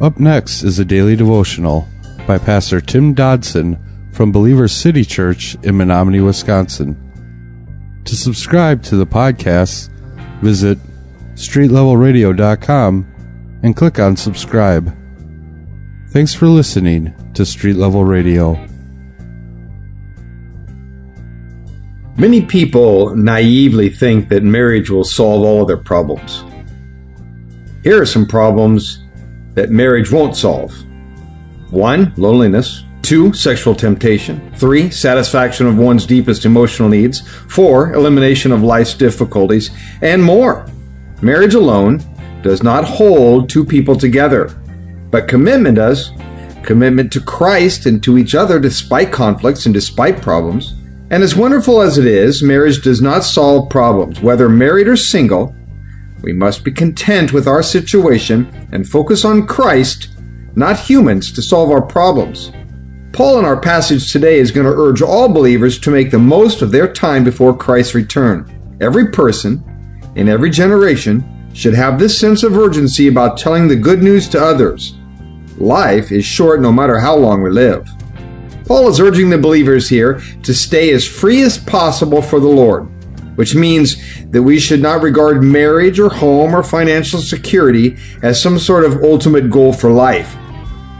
Up next is a daily devotional by Pastor Tim Dodson from Believers City Church in Menominee, Wisconsin. To subscribe to the podcast, visit streetlevelradio.com and click on subscribe. Thanks for listening to Street Level Radio. Many people naively think that marriage will solve all of their problems. Here are some problems that marriage won't solve. One, loneliness. Two, sexual temptation. Three, satisfaction of one's deepest emotional needs. Four, elimination of life's difficulties. And more. Marriage alone does not hold two people together, but commitment does. Commitment to Christ and to each other despite conflicts and despite problems. And as wonderful as it is, marriage does not solve problems. Whether married or single, we must be content with our situation and focus on Christ, not humans, to solve our problems. Paul in our passage today is going to urge all believers to make the most of their time before Christ's return. Every person, in every generation, should have this sense of urgency about telling the good news to others. Life is short no matter how long we live. Paul is urging the believers here to stay as free as possible for the Lord which means that we should not regard marriage or home or financial security as some sort of ultimate goal for life.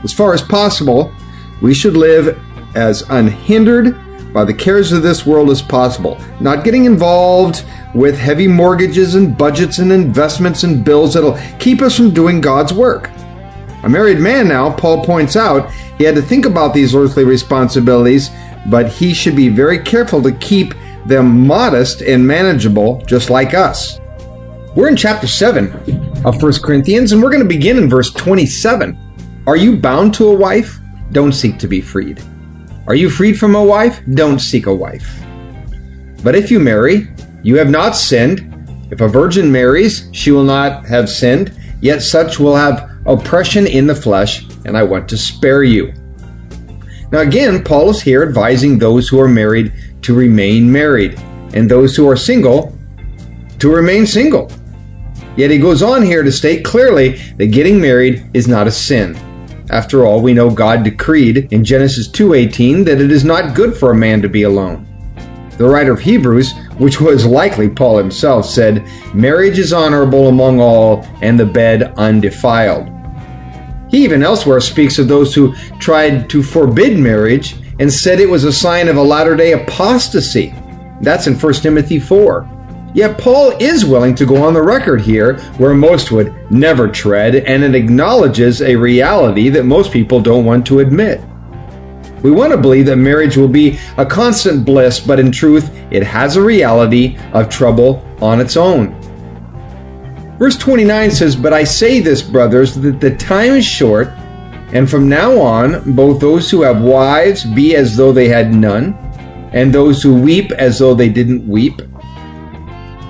As far as possible, we should live as unhindered by the cares of this world as possible, not getting involved with heavy mortgages and budgets and investments and bills that'll keep us from doing God's work. A married man now, Paul points out, he had to think about these earthly responsibilities, but he should be very careful to keep them modest and manageable, just like us. We're in chapter 7 of 1 Corinthians, and we're going to begin in verse 27. Are you bound to a wife? Don't seek to be freed. Are you freed from a wife? Don't seek a wife. But if you marry, you have not sinned. If a virgin marries, she will not have sinned, yet such will have oppression in the flesh, and I want to spare you. Now, again, Paul is here advising those who are married to remain married, and those who are single to remain single. Yet he goes on here to state clearly that getting married is not a sin. After all, we know God decreed in Genesis 2:18 that it is not good for a man to be alone. The writer of Hebrews, which was likely Paul himself, said, "Marriage is honorable among all, and the bed undefiled." He even elsewhere speaks of those who tried to forbid marriage and said it was a sign of a latter day apostasy. That's in 1 Timothy 4. Yet Paul is willing to go on the record here where most would never tread, and it acknowledges a reality that most people don't want to admit. We want to believe that marriage will be a constant bliss, but in truth, it has a reality of trouble on its own. Verse 29 says, But I say this, brothers, that the time is short. And from now on, both those who have wives be as though they had none, and those who weep as though they didn't weep,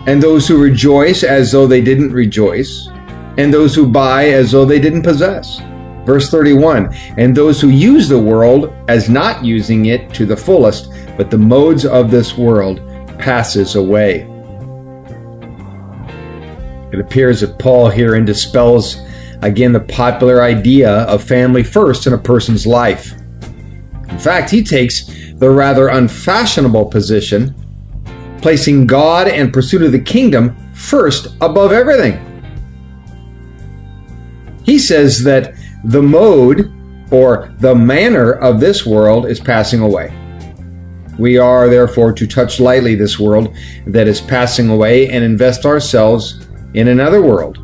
and those who rejoice as though they didn't rejoice, and those who buy as though they didn't possess. Verse 31 And those who use the world as not using it to the fullest, but the modes of this world passes away. It appears that Paul herein dispels Again, the popular idea of family first in a person's life. In fact, he takes the rather unfashionable position, placing God and pursuit of the kingdom first above everything. He says that the mode or the manner of this world is passing away. We are therefore to touch lightly this world that is passing away and invest ourselves in another world,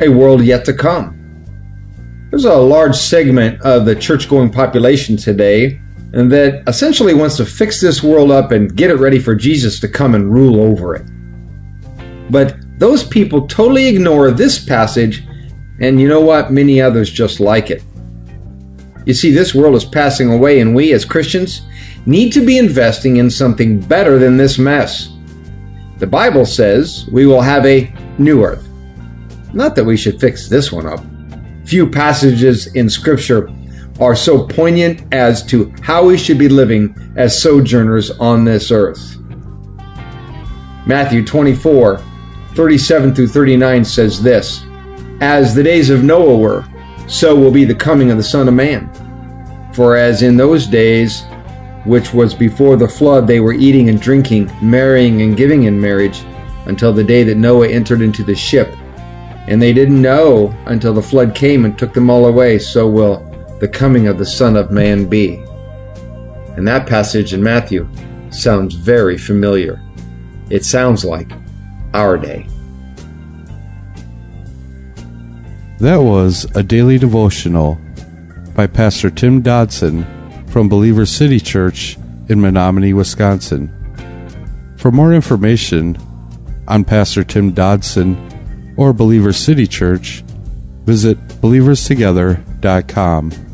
a world yet to come. There's a large segment of the church going population today and that essentially wants to fix this world up and get it ready for Jesus to come and rule over it. But those people totally ignore this passage, and you know what? Many others just like it. You see, this world is passing away, and we as Christians need to be investing in something better than this mess. The Bible says we will have a new earth. Not that we should fix this one up. Few passages in Scripture are so poignant as to how we should be living as sojourners on this earth. Matthew 24, 37 through 39 says this As the days of Noah were, so will be the coming of the Son of Man. For as in those days, which was before the flood, they were eating and drinking, marrying and giving in marriage, until the day that Noah entered into the ship. And they didn't know until the flood came and took them all away, so will the coming of the Son of Man be. And that passage in Matthew sounds very familiar. It sounds like our day. That was a daily devotional by Pastor Tim Dodson from Believer City Church in Menominee, Wisconsin. For more information on Pastor Tim Dodson or Believer City Church, visit believerstogether.com.